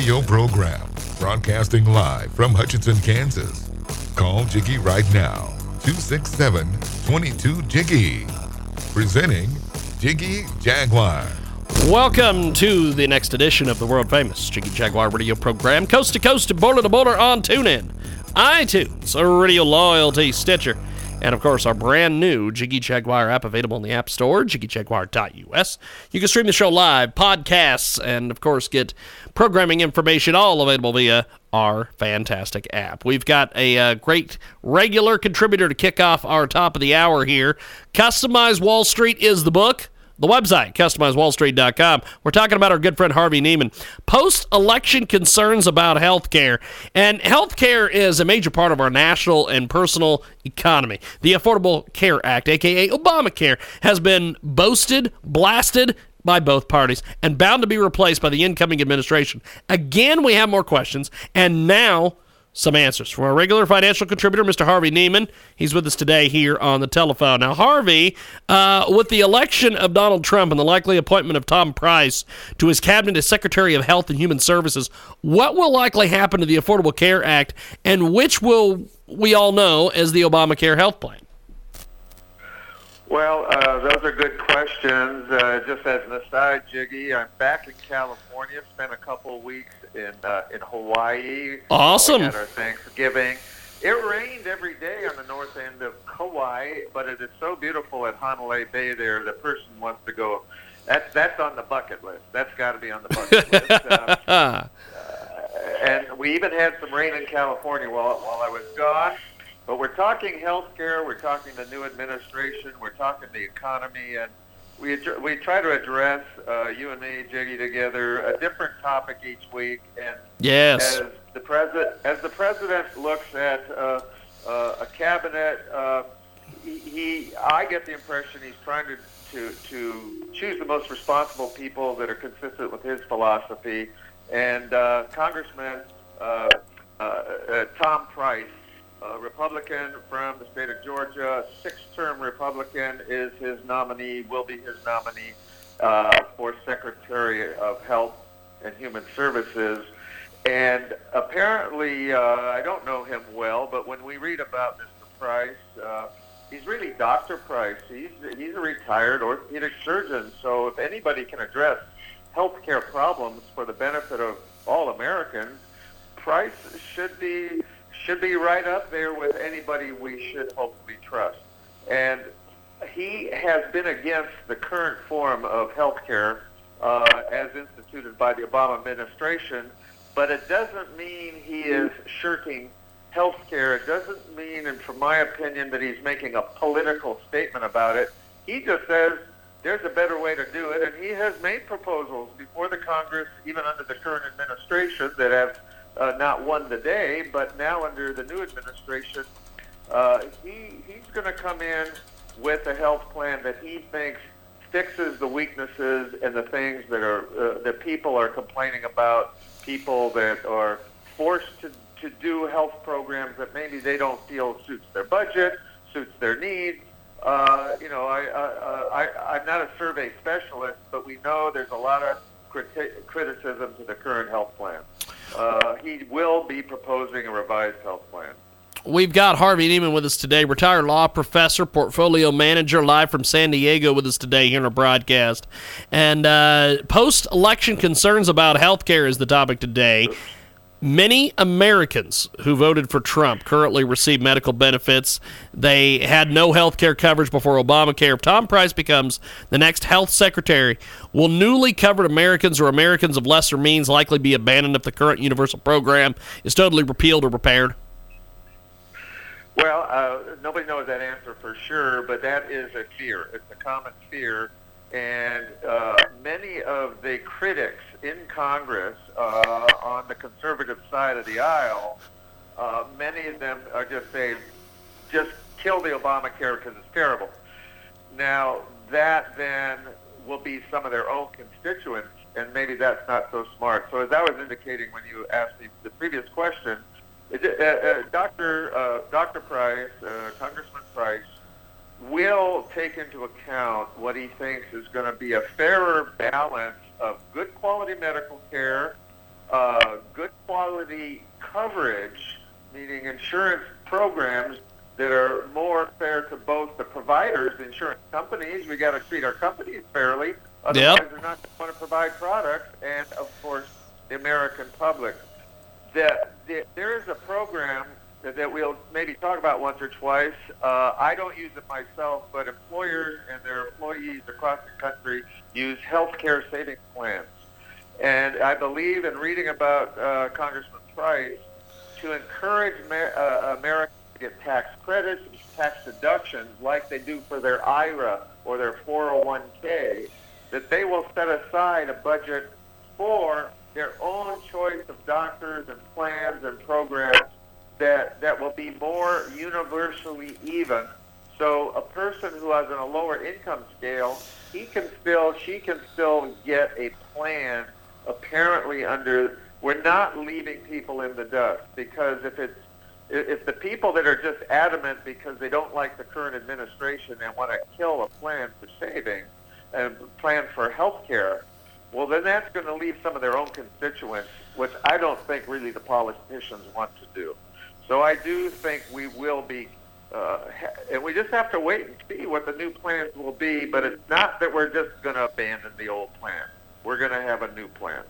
radio program, broadcasting live from Hutchinson, Kansas. Call Jiggy right now, 267 22 Jiggy. Presenting Jiggy Jaguar. Welcome to the next edition of the world famous Jiggy Jaguar radio program, coast to coast and border to border on TuneIn, iTunes, Radio Loyalty, Stitcher, and of course our brand new Jiggy Jaguar app available in the App Store, jiggyjaguar.us. You can stream the show live, podcasts, and of course get programming information all available via our fantastic app. We've got a uh, great regular contributor to kick off our top of the hour here. Customize Wall Street is the book the website, customizewallstreet.com. We're talking about our good friend Harvey Neiman. Post election concerns about health care. And health care is a major part of our national and personal economy. The Affordable Care Act, aka Obamacare, has been boasted, blasted, by both parties and bound to be replaced by the incoming administration. Again, we have more questions, and now some answers from our regular financial contributor, Mr. Harvey Neiman. He's with us today here on the telephone. Now, Harvey, uh, with the election of Donald Trump and the likely appointment of Tom Price to his cabinet as Secretary of Health and Human Services, what will likely happen to the Affordable Care Act, and which will we all know as the Obamacare health plan? Well, uh, those are good questions. Uh, just as an aside, Jiggy, I'm back in California. Spent a couple of weeks in uh, in Hawaii. Awesome. We had our Thanksgiving. It rained every day on the north end of Kauai, but it is so beautiful at Hanalei Bay there. The person wants to go. That's that's on the bucket list. That's got to be on the bucket list. Uh, uh, and we even had some rain in California while while I was gone. But we're talking healthcare. We're talking the new administration. We're talking the economy, and we we try to address uh, you and me, Jiggy, together a different topic each week. And yes, as the president as the president looks at uh, uh, a cabinet, uh, he, he I get the impression he's trying to, to to choose the most responsible people that are consistent with his philosophy. And uh, Congressman uh, uh, uh, Tom Price uh, Republican from the state of Georgia, six-term Republican, is his nominee, will be his nominee uh, for Secretary of Health and Human Services. And apparently, uh, I don't know him well, but when we read about Mr. Price, uh, he's really Dr. Price. He's he's a retired orthopedic surgeon. So if anybody can address healthcare problems for the benefit of all Americans, Price should be should be right up there with anybody we should hopefully trust. And he has been against the current form of health care uh, as instituted by the Obama administration, but it doesn't mean he is shirking health care. It doesn't mean, and from my opinion, that he's making a political statement about it. He just says there's a better way to do it, and he has made proposals before the Congress, even under the current administration, that have uh, not won the day, but now under the new administration, uh, he he's going to come in with a health plan that he thinks fixes the weaknesses and the things that are uh, that people are complaining about. People that are forced to to do health programs that maybe they don't feel suits their budget, suits their needs. Uh, you know, I, I, I, I'm not a survey specialist, but we know there's a lot of criti- criticism to the current health plan. Uh, he will be proposing a revised health plan. We've got Harvey Neiman with us today, retired law professor, portfolio manager, live from San Diego with us today here in our broadcast. And uh, post election concerns about health care is the topic today. Many Americans who voted for Trump currently receive medical benefits. They had no health care coverage before Obamacare. If Tom Price becomes the next health secretary, will newly covered Americans or Americans of lesser means likely be abandoned if the current universal program is totally repealed or repaired? Well, uh, nobody knows that answer for sure, but that is a fear. It's a common fear. And uh, many of the critics in Congress uh, on the conservative side of the aisle, uh, many of them are just saying, just kill the Obamacare because it's terrible. Now, that then will be some of their own constituents, and maybe that's not so smart. So as I was indicating when you asked me the previous question, uh, uh, Dr. Uh, Dr. Price, uh, Congressman Price, will take into account what he thinks is going to be a fairer balance of good quality medical care, uh, good quality coverage, meaning insurance programs that are more fair to both the providers, the insurance companies. We got to treat our companies fairly. Otherwise, Yep. they're not going to provide products, and of course, the American public. That the, there is a program that, we'll maybe talk about once or twice. Uh, I don't use it myself, but employers and their employees across the country use healthcare savings plans. And I believe in reading about uh, Congressman Price to encourage Amer- uh, Americans to get tax credits, and tax deductions like they do for their IRA or their 401k, that they will set aside a budget for their own choice of doctors and plans and programs that, that will be more universally even. So a person who has a lower income scale, he can still, she can still get a plan apparently under, we're not leaving people in the dust because if it's, if the people that are just adamant because they don't like the current administration and want to kill a plan for saving and plan for health care, well, then that's going to leave some of their own constituents, which I don't think really the politicians want to do. So I do think we will be, uh, and we just have to wait and see what the new plans will be. But it's not that we're just going to abandon the old plan. We're going to have a new plan.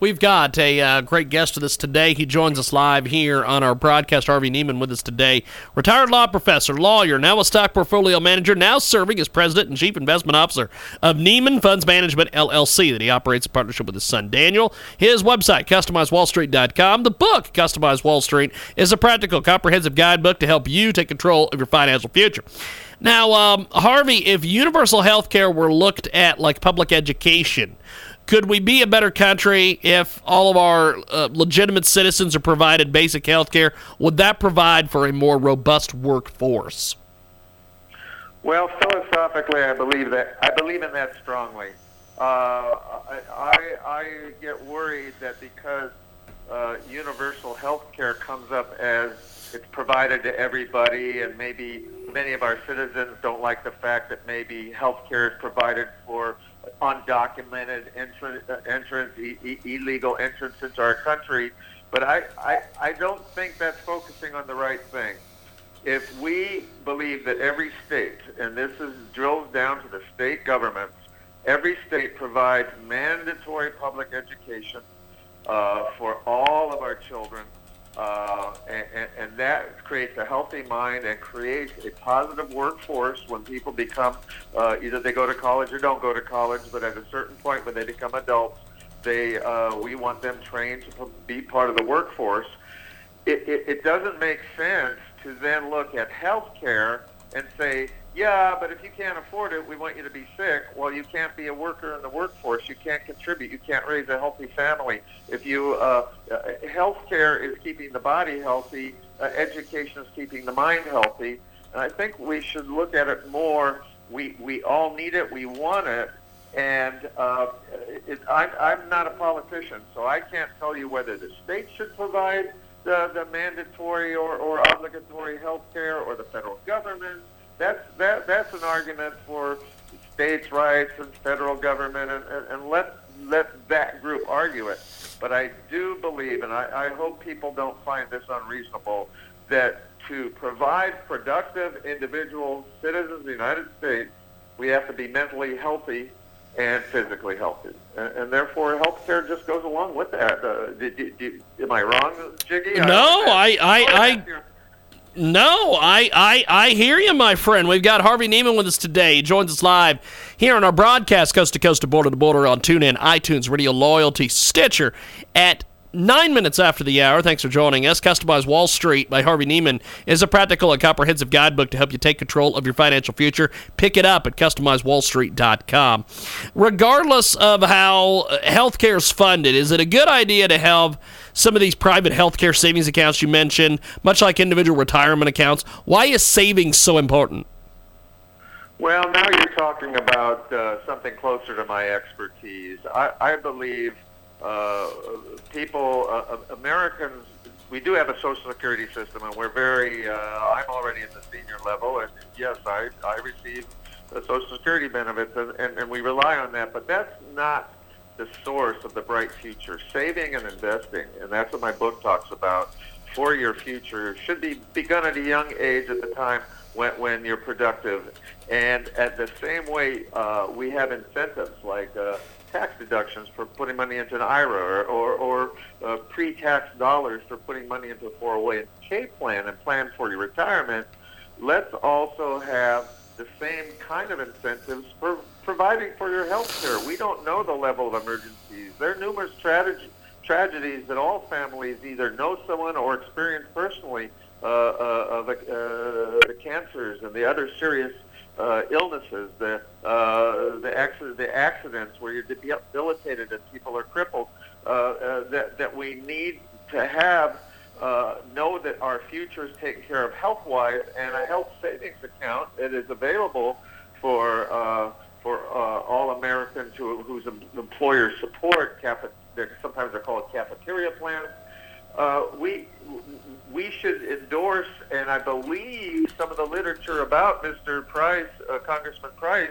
We've got a uh, great guest with us today. He joins us live here on our broadcast. Harvey Neiman with us today. Retired law professor, lawyer, now a stock portfolio manager, now serving as president and chief investment officer of Neiman Funds Management LLC that he operates in partnership with his son Daniel. His website, customizewallstreet.com. The book, Customize Wall Street, is a practical, comprehensive guidebook to help you take control of your financial future. Now, um, Harvey, if universal health care were looked at like public education, could we be a better country if all of our uh, legitimate citizens are provided basic health care? Would that provide for a more robust workforce? Well, philosophically, I believe that I believe in that strongly. Uh, I, I get worried that because uh, universal health care comes up as it's provided to everybody, and maybe many of our citizens don't like the fact that maybe health care is provided for undocumented entrance, uh, entrance e- e- illegal entrance into our country. But I, I, I don't think that's focusing on the right thing if we believe that every state, and this is drills down to the state governments, every state provides mandatory public education uh, for all of our children, uh, and, and, that creates a healthy mind and creates a positive workforce when people become uh, either they go to college or don't go to college, but at a certain point when they become adults, they uh, we want them trained to be part of the workforce. It, it, it doesn't make sense to then look at health care and say, yeah, but if you can't afford it, we want you to be sick. Well, you can't be a worker in the workforce. You can't contribute. You can't raise a healthy family. If you, uh, uh, health care is keeping the body healthy. Uh, education is keeping the mind healthy. And I think we should look at it more. We, we all need it. We want it. And uh, it, I'm, I'm not a politician, so I can't tell you whether the state should provide the, the mandatory or, or obligatory health care or the federal government. That's, that, that's an argument for states' rights and federal government, and, and, and let, let that group argue it. But I do believe, and I, I hope people don't find this unreasonable, that to provide productive individual citizens of the United States, we have to be mentally healthy and physically healthy, and, and therefore healthcare just goes along with that. Uh, did, did, did, am I wrong, Jiggy? No, I, I, I, no, I, I, I hear you, my friend. We've got Harvey Neiman with us today. He joins us live here on our broadcast, coast to coast to border to border on TuneIn, iTunes, Radio Loyalty, Stitcher at Nine minutes after the hour, thanks for joining us. Customize Wall Street by Harvey Neiman is a practical and comprehensive guidebook to help you take control of your financial future. Pick it up at customizewallstreet.com. Regardless of how healthcare is funded, is it a good idea to have some of these private healthcare savings accounts you mentioned, much like individual retirement accounts? Why is savings so important? Well, now you're talking about uh, something closer to my expertise. I, I believe uh, people, uh, Americans, we do have a Social Security system, and we're very. Uh, I'm already at the senior level, and yes, I I receive the Social Security benefits, and, and, and we rely on that. But that's not the source of the bright future, saving and investing. And that's what my book talks about. For your future should be begun at a young age at the time when, when you're productive. And at the same way, uh, we have incentives like uh, tax deductions for putting money into an IRA or, or, or uh, pre-tax dollars for putting money into a 401k plan and plan for your retirement. Let's also have the same kind of incentives for providing for your health care. We don't know the level of emergencies. There are numerous tragedies tragedies that all families either know someone or experience personally uh, uh, of the, uh, the cancers and the other serious uh, illnesses, the uh, the, accident, the accidents where you're debilitated and people are crippled, uh, uh, that that we need to have uh, know that our future is taken care of health-wise, and a health savings account that is available for uh, for uh, all Americans who, whose employers support. Cap- sometimes they're called cafeteria plans. Uh, we we should endorse, and I believe some of the literature about Mr. Price, uh, Congressman Price,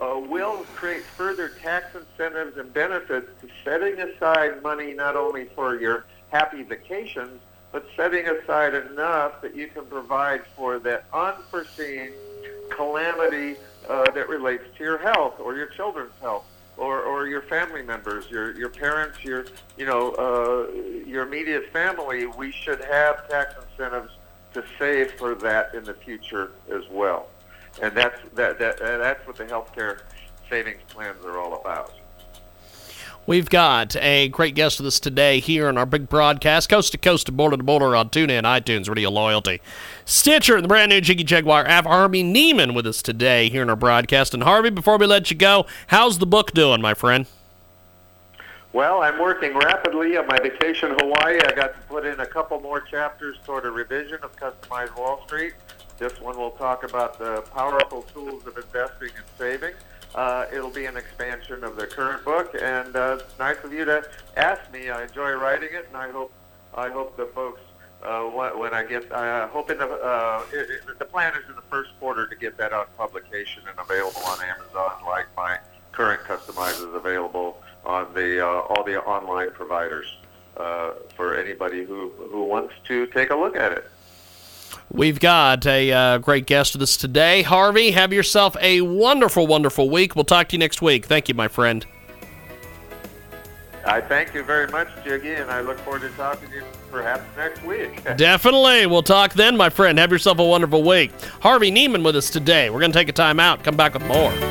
uh, will create further tax incentives and benefits to setting aside money not only for your happy vacations, but setting aside enough that you can provide for that unforeseen calamity uh, that relates to your health or your children's health or, or your family members, your your parents, your you know uh, your immediate family, we should have tax incentives to save for that in the future as well, and that's that, that that's what the healthcare savings plans are all about. We've got a great guest with us today here on our big broadcast, coast to coast to border to border on TuneIn, iTunes, Radio Loyalty, Stitcher, and the brand new Jiggy Jaguar app. Harvey Neiman with us today here in our broadcast. And Harvey, before we let you go, how's the book doing, my friend? Well, I'm working rapidly on my vacation in Hawaii. I got to put in a couple more chapters toward a revision of Customized Wall Street. This one will talk about the powerful tools of investing and saving. Uh, it'll be an expansion of the current book, and uh, it's nice of you to ask me. I enjoy writing it, and I hope I hope the folks uh, when I get uh, hoping the uh, it, it, the plan is in the first quarter to get that on publication and available on Amazon, like my current customizer is available on the uh, all the online providers uh, for anybody who who wants to take a look at it. We've got a uh, great guest with us today. Harvey, have yourself a wonderful, wonderful week. We'll talk to you next week. Thank you, my friend. I thank you very much, Jiggy, and I look forward to talking to you perhaps next week. Definitely. We'll talk then, my friend. Have yourself a wonderful week. Harvey Neiman with us today. We're going to take a time out, come back with more.